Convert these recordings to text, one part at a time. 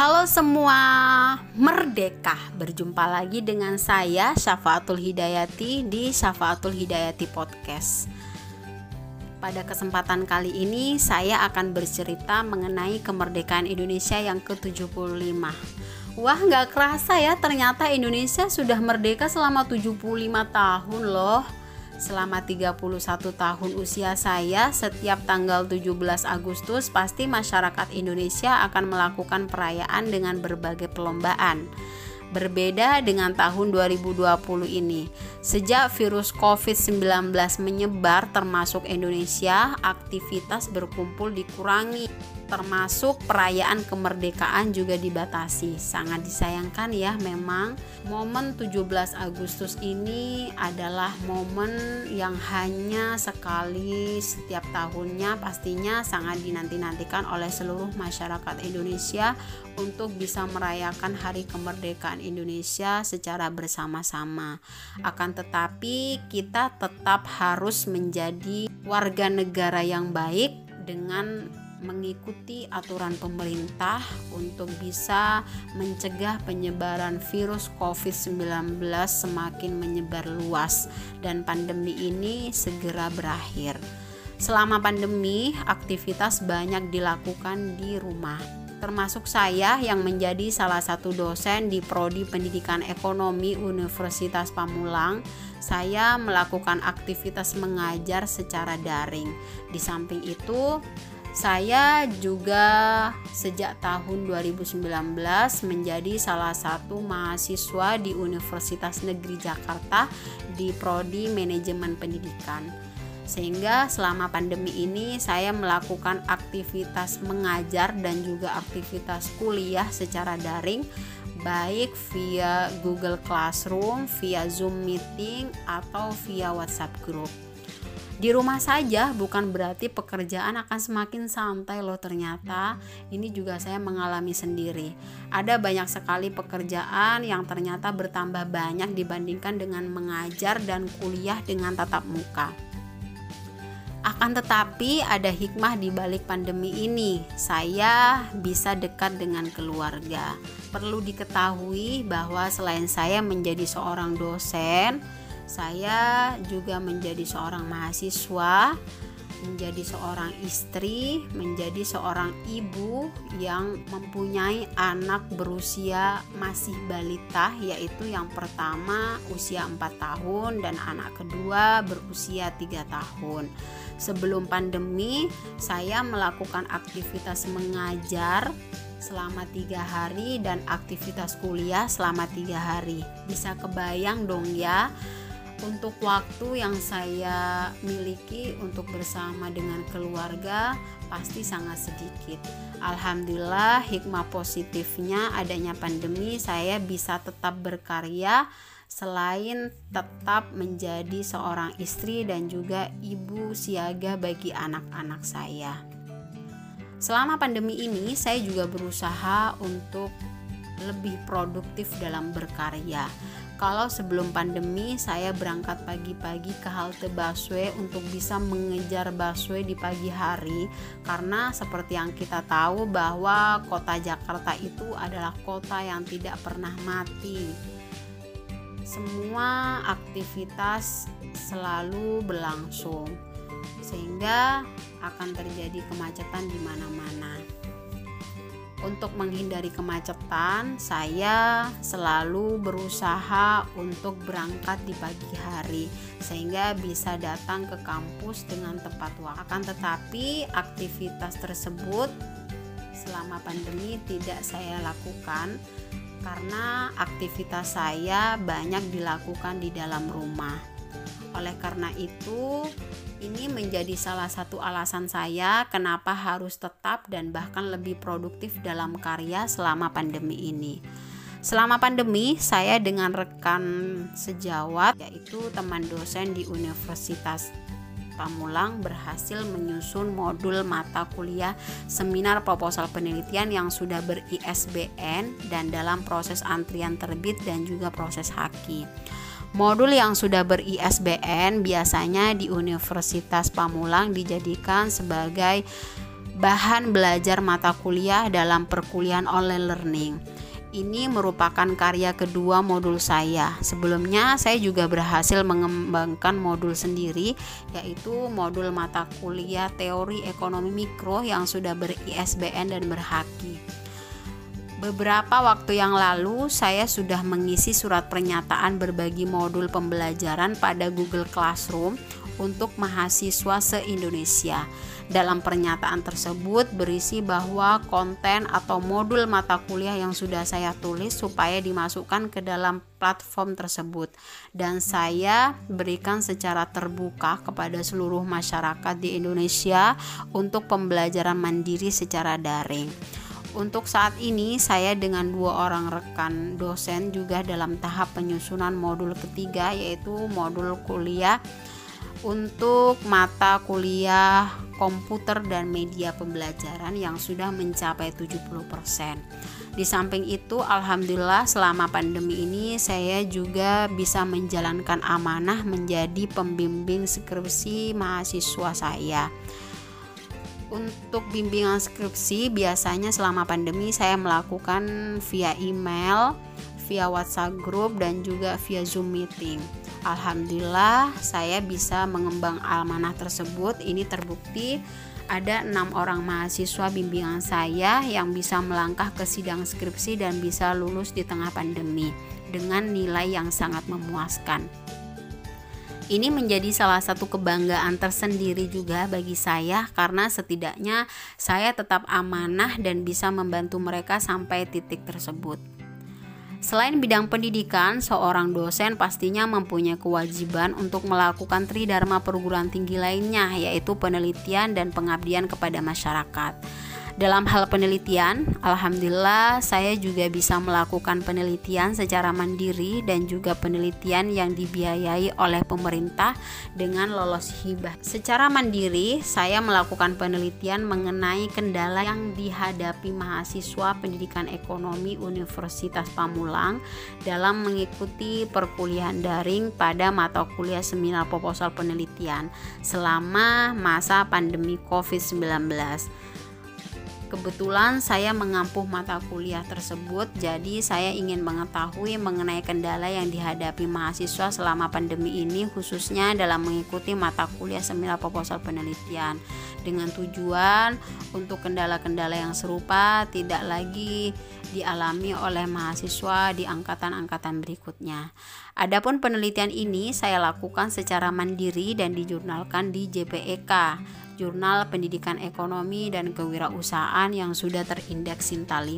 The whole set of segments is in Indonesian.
Halo semua, merdeka. Berjumpa lagi dengan saya Syafaatul Hidayati di Syafaatul Hidayati Podcast. Pada kesempatan kali ini saya akan bercerita mengenai kemerdekaan Indonesia yang ke-75. Wah, nggak kerasa ya ternyata Indonesia sudah merdeka selama 75 tahun loh. Selama 31 tahun usia saya, setiap tanggal 17 Agustus pasti masyarakat Indonesia akan melakukan perayaan dengan berbagai perlombaan. Berbeda dengan tahun 2020 ini, sejak virus COVID-19 menyebar termasuk Indonesia, aktivitas berkumpul dikurangi termasuk perayaan kemerdekaan juga dibatasi. Sangat disayangkan ya memang momen 17 Agustus ini adalah momen yang hanya sekali setiap tahunnya pastinya sangat dinanti-nantikan oleh seluruh masyarakat Indonesia untuk bisa merayakan hari kemerdekaan Indonesia secara bersama-sama. Akan tetapi kita tetap harus menjadi warga negara yang baik dengan mengikuti aturan pemerintah untuk bisa mencegah penyebaran virus COVID-19 semakin menyebar luas dan pandemi ini segera berakhir. Selama pandemi, aktivitas banyak dilakukan di rumah termasuk saya yang menjadi salah satu dosen di Prodi Pendidikan Ekonomi Universitas Pamulang, saya melakukan aktivitas mengajar secara daring. Di samping itu, saya juga sejak tahun 2019 menjadi salah satu mahasiswa di Universitas Negeri Jakarta di prodi Manajemen Pendidikan. Sehingga selama pandemi ini saya melakukan aktivitas mengajar dan juga aktivitas kuliah secara daring baik via Google Classroom, via Zoom meeting atau via WhatsApp group di rumah saja bukan berarti pekerjaan akan semakin santai loh ternyata ini juga saya mengalami sendiri ada banyak sekali pekerjaan yang ternyata bertambah banyak dibandingkan dengan mengajar dan kuliah dengan tatap muka akan tetapi ada hikmah di balik pandemi ini. Saya bisa dekat dengan keluarga. Perlu diketahui bahwa selain saya menjadi seorang dosen, saya juga menjadi seorang mahasiswa, menjadi seorang istri, menjadi seorang ibu yang mempunyai anak berusia masih balita yaitu yang pertama usia 4 tahun dan anak kedua berusia 3 tahun. Sebelum pandemi, saya melakukan aktivitas mengajar selama tiga hari dan aktivitas kuliah selama tiga hari. Bisa kebayang dong ya untuk waktu yang saya miliki untuk bersama dengan keluarga pasti sangat sedikit. Alhamdulillah hikmah positifnya adanya pandemi saya bisa tetap berkarya selain tetap menjadi seorang istri dan juga ibu siaga bagi anak-anak saya. Selama pandemi ini saya juga berusaha untuk lebih produktif dalam berkarya kalau sebelum pandemi saya berangkat pagi-pagi ke halte busway untuk bisa mengejar busway di pagi hari karena seperti yang kita tahu bahwa kota Jakarta itu adalah kota yang tidak pernah mati. Semua aktivitas selalu berlangsung sehingga akan terjadi kemacetan di mana-mana. Untuk menghindari kemacetan, saya selalu berusaha untuk berangkat di pagi hari sehingga bisa datang ke kampus dengan tepat waktu. Akan tetapi, aktivitas tersebut selama pandemi tidak saya lakukan karena aktivitas saya banyak dilakukan di dalam rumah. Oleh karena itu, ini menjadi salah satu alasan saya kenapa harus tetap dan bahkan lebih produktif dalam karya selama pandemi ini. Selama pandemi, saya dengan rekan sejawat yaitu teman dosen di Universitas Pamulang berhasil menyusun modul mata kuliah seminar proposal penelitian yang sudah ber-ISBN dan dalam proses antrian terbit dan juga proses haki. Modul yang sudah ber-ISBN biasanya di Universitas Pamulang dijadikan sebagai bahan belajar mata kuliah dalam perkuliahan online learning. Ini merupakan karya kedua modul saya. Sebelumnya saya juga berhasil mengembangkan modul sendiri yaitu modul mata kuliah teori ekonomi mikro yang sudah ber-ISBN dan berhaki. Beberapa waktu yang lalu, saya sudah mengisi surat pernyataan berbagi modul pembelajaran pada Google Classroom untuk mahasiswa se-Indonesia. Dalam pernyataan tersebut berisi bahwa konten atau modul mata kuliah yang sudah saya tulis supaya dimasukkan ke dalam platform tersebut dan saya berikan secara terbuka kepada seluruh masyarakat di Indonesia untuk pembelajaran mandiri secara daring. Untuk saat ini, saya dengan dua orang rekan dosen juga dalam tahap penyusunan modul ketiga, yaitu modul kuliah untuk mata kuliah komputer dan media pembelajaran yang sudah mencapai 70%. Di samping itu, alhamdulillah selama pandemi ini saya juga bisa menjalankan amanah menjadi pembimbing skripsi mahasiswa saya untuk bimbingan skripsi biasanya selama pandemi saya melakukan via email, via WhatsApp group dan juga via Zoom meeting. Alhamdulillah saya bisa mengembang amanah tersebut. Ini terbukti ada enam orang mahasiswa bimbingan saya yang bisa melangkah ke sidang skripsi dan bisa lulus di tengah pandemi dengan nilai yang sangat memuaskan. Ini menjadi salah satu kebanggaan tersendiri juga bagi saya karena setidaknya saya tetap amanah dan bisa membantu mereka sampai titik tersebut. Selain bidang pendidikan, seorang dosen pastinya mempunyai kewajiban untuk melakukan tridharma perguruan tinggi lainnya, yaitu penelitian dan pengabdian kepada masyarakat. Dalam hal penelitian, alhamdulillah saya juga bisa melakukan penelitian secara mandiri dan juga penelitian yang dibiayai oleh pemerintah dengan lolos hibah. Secara mandiri, saya melakukan penelitian mengenai kendala yang dihadapi mahasiswa pendidikan ekonomi Universitas Pamulang dalam mengikuti perkuliahan daring pada mata kuliah seminar proposal penelitian selama masa pandemi COVID-19. Kebetulan saya mengampuh mata kuliah tersebut, jadi saya ingin mengetahui mengenai kendala yang dihadapi mahasiswa selama pandemi ini, khususnya dalam mengikuti mata kuliah seminar proposal penelitian, dengan tujuan untuk kendala-kendala yang serupa tidak lagi dialami oleh mahasiswa di angkatan-angkatan berikutnya. Adapun penelitian ini saya lakukan secara mandiri dan dijurnalkan di JPEK Jurnal Pendidikan Ekonomi dan Kewirausahaan yang sudah terindeks Sinta 5.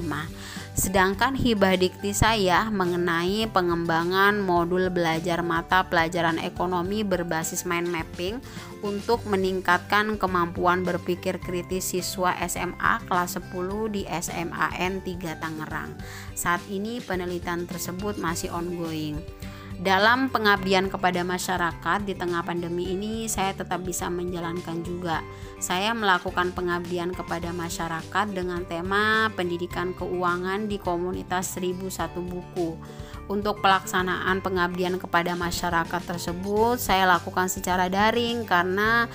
Sedangkan hibah dikti saya mengenai pengembangan modul belajar mata pelajaran ekonomi berbasis mind mapping untuk meningkatkan kemampuan berpikir kritis siswa SMA kelas 10 di SMAN 3 Tangerang. Saat ini penelitian tersebut masih ongoing. Dalam pengabdian kepada masyarakat di tengah pandemi ini, saya tetap bisa menjalankan juga. Saya melakukan pengabdian kepada masyarakat dengan tema pendidikan keuangan di komunitas 1001 buku. Untuk pelaksanaan pengabdian kepada masyarakat tersebut, saya lakukan secara daring karena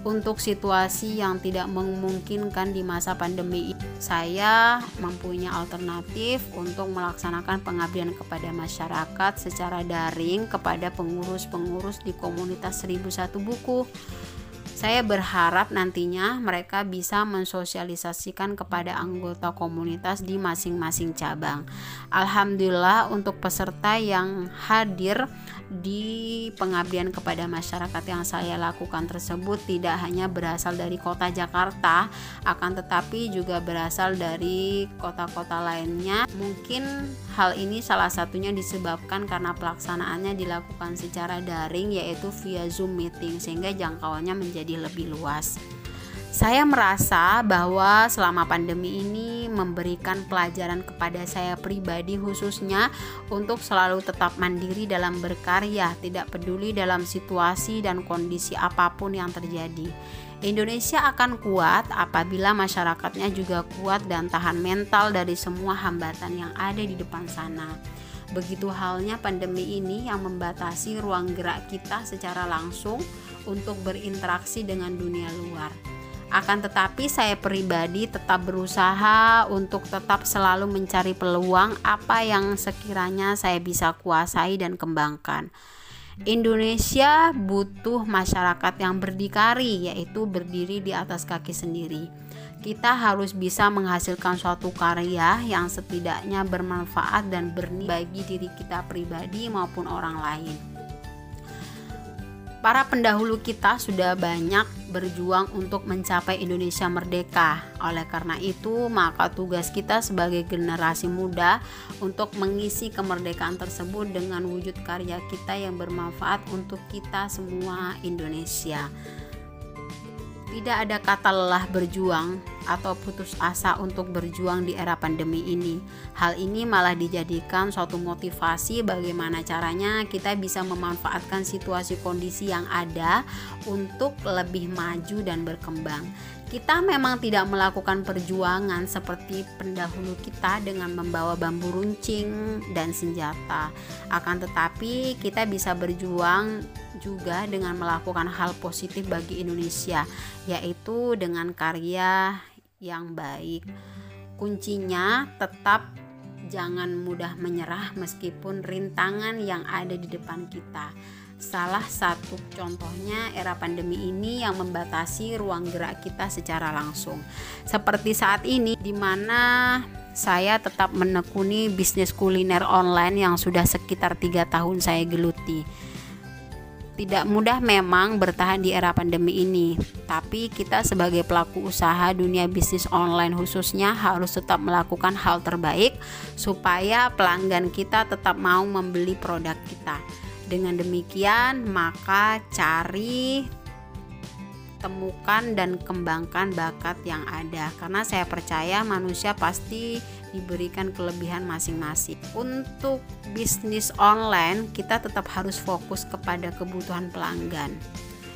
untuk situasi yang tidak memungkinkan di masa pandemi ini, saya mempunyai alternatif untuk melaksanakan pengabdian kepada masyarakat secara daring kepada pengurus-pengurus di komunitas 1001 buku. Saya berharap nantinya mereka bisa mensosialisasikan kepada anggota komunitas di masing-masing cabang. Alhamdulillah untuk peserta yang hadir di pengabdian kepada masyarakat yang saya lakukan tersebut tidak hanya berasal dari kota Jakarta, akan tetapi juga berasal dari kota-kota lainnya. Mungkin hal ini salah satunya disebabkan karena pelaksanaannya dilakukan secara daring yaitu via Zoom meeting sehingga jangkauannya menjadi lebih luas. Saya merasa bahwa selama pandemi ini memberikan pelajaran kepada saya pribadi khususnya untuk selalu tetap mandiri dalam berkarya, tidak peduli dalam situasi dan kondisi apa pun yang terjadi. Indonesia akan kuat apabila masyarakatnya juga kuat dan tahan mental dari semua hambatan yang ada di depan sana. Begitu halnya pandemi ini yang membatasi ruang gerak kita secara langsung untuk berinteraksi dengan dunia luar. Akan tetapi saya pribadi tetap berusaha untuk tetap selalu mencari peluang apa yang sekiranya saya bisa kuasai dan kembangkan. Indonesia butuh masyarakat yang berdikari, yaitu berdiri di atas kaki sendiri. Kita harus bisa menghasilkan suatu karya yang setidaknya bermanfaat dan bernilai bagi diri kita pribadi maupun orang lain. Para pendahulu kita sudah banyak berjuang untuk mencapai Indonesia merdeka. Oleh karena itu, maka tugas kita sebagai generasi muda untuk mengisi kemerdekaan tersebut dengan wujud karya kita yang bermanfaat untuk kita semua Indonesia. Tidak ada kata lelah berjuang atau putus asa untuk berjuang di era pandemi ini. Hal ini malah dijadikan suatu motivasi bagaimana caranya kita bisa memanfaatkan situasi kondisi yang ada untuk lebih maju dan berkembang. Kita memang tidak melakukan perjuangan seperti pendahulu kita dengan membawa bambu runcing dan senjata. Akan tetapi, kita bisa berjuang juga dengan melakukan hal positif bagi Indonesia, yaitu dengan karya yang baik. Kuncinya tetap jangan mudah menyerah meskipun rintangan yang ada di depan kita. Salah satu contohnya era pandemi ini yang membatasi ruang gerak kita secara langsung. Seperti saat ini di mana saya tetap menekuni bisnis kuliner online yang sudah sekitar tiga tahun saya geluti. Tidak mudah memang bertahan di era pandemi ini, tapi kita sebagai pelaku usaha dunia bisnis online khususnya harus tetap melakukan hal terbaik supaya pelanggan kita tetap mau membeli produk kita. Dengan demikian, maka cari temukan dan kembangkan bakat yang ada karena saya percaya manusia pasti diberikan kelebihan masing-masing. Untuk bisnis online, kita tetap harus fokus kepada kebutuhan pelanggan.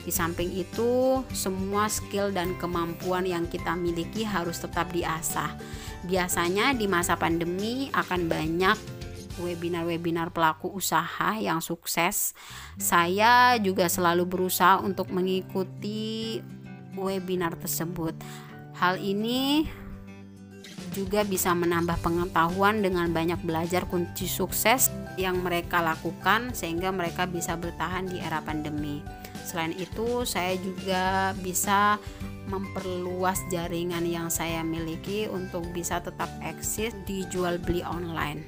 Di samping itu, semua skill dan kemampuan yang kita miliki harus tetap diasah. Biasanya di masa pandemi akan banyak webinar-webinar pelaku usaha yang sukses. Saya juga selalu berusaha untuk mengikuti webinar tersebut. Hal ini juga bisa menambah pengetahuan dengan banyak belajar kunci sukses yang mereka lakukan sehingga mereka bisa bertahan di era pandemi. Selain itu, saya juga bisa memperluas jaringan yang saya miliki untuk bisa tetap eksis di jual beli online.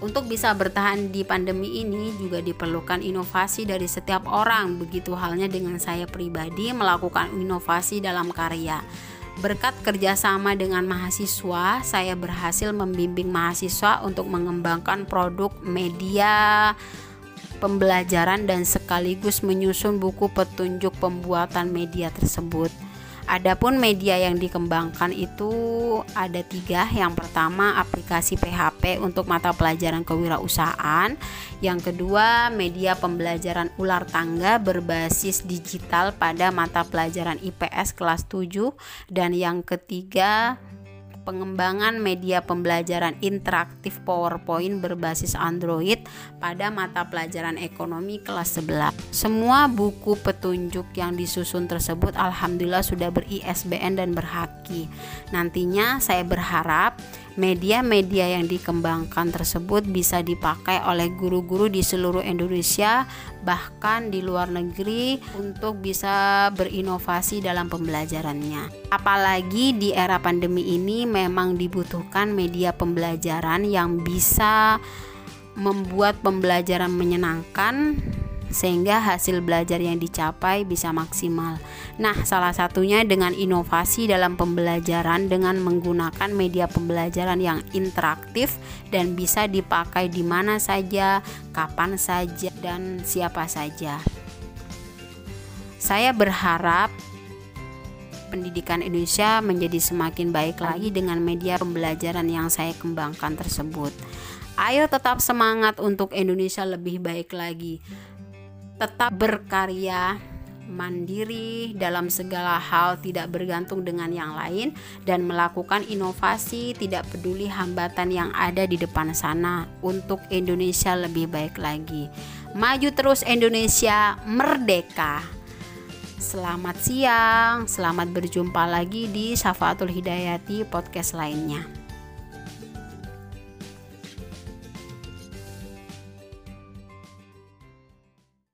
Untuk bisa bertahan di pandemi ini juga diperlukan inovasi dari setiap orang. Begitu halnya dengan saya pribadi melakukan inovasi dalam karya. Berkat kerjasama dengan mahasiswa, saya berhasil membimbing mahasiswa untuk mengembangkan produk media pembelajaran dan sekaligus menyusun buku petunjuk pembuatan media tersebut. Adapun media yang dikembangkan itu ada tiga. Yang pertama aplikasi PHP untuk mata pelajaran kewirausahaan. Yang kedua media pembelajaran ular tangga berbasis digital pada mata pelajaran IPS kelas 7 dan yang ketiga pengembangan media pembelajaran interaktif PowerPoint berbasis Android pada mata pelajaran ekonomi kelas 11. Semua buku petunjuk yang disusun tersebut alhamdulillah sudah ber-ISBN dan berhaki. Nantinya saya berharap media-media yang dikembangkan tersebut bisa dipakai oleh guru-guru di seluruh Indonesia bahkan di luar negeri untuk bisa berinovasi dalam pembelajarannya. Apalagi di era pandemi ini memang dibutuhkan media pembelajaran yang bisa membuat pembelajaran menyenangkan sehingga hasil belajar yang dicapai bisa maksimal. Nah, salah satunya dengan inovasi dalam pembelajaran dengan menggunakan media pembelajaran yang interaktif dan bisa dipakai di mana saja, kapan saja, dan siapa saja. Saya berharap pendidikan Indonesia menjadi semakin baik lagi dengan media pembelajaran yang saya kembangkan tersebut. Ayo tetap semangat untuk Indonesia lebih baik lagi tetap berkarya mandiri dalam segala hal tidak bergantung dengan yang lain dan melakukan inovasi tidak peduli hambatan yang ada di depan sana untuk Indonesia lebih baik lagi. Maju terus Indonesia merdeka. Selamat siang, selamat berjumpa lagi di Syafaatul Hidayati podcast lainnya.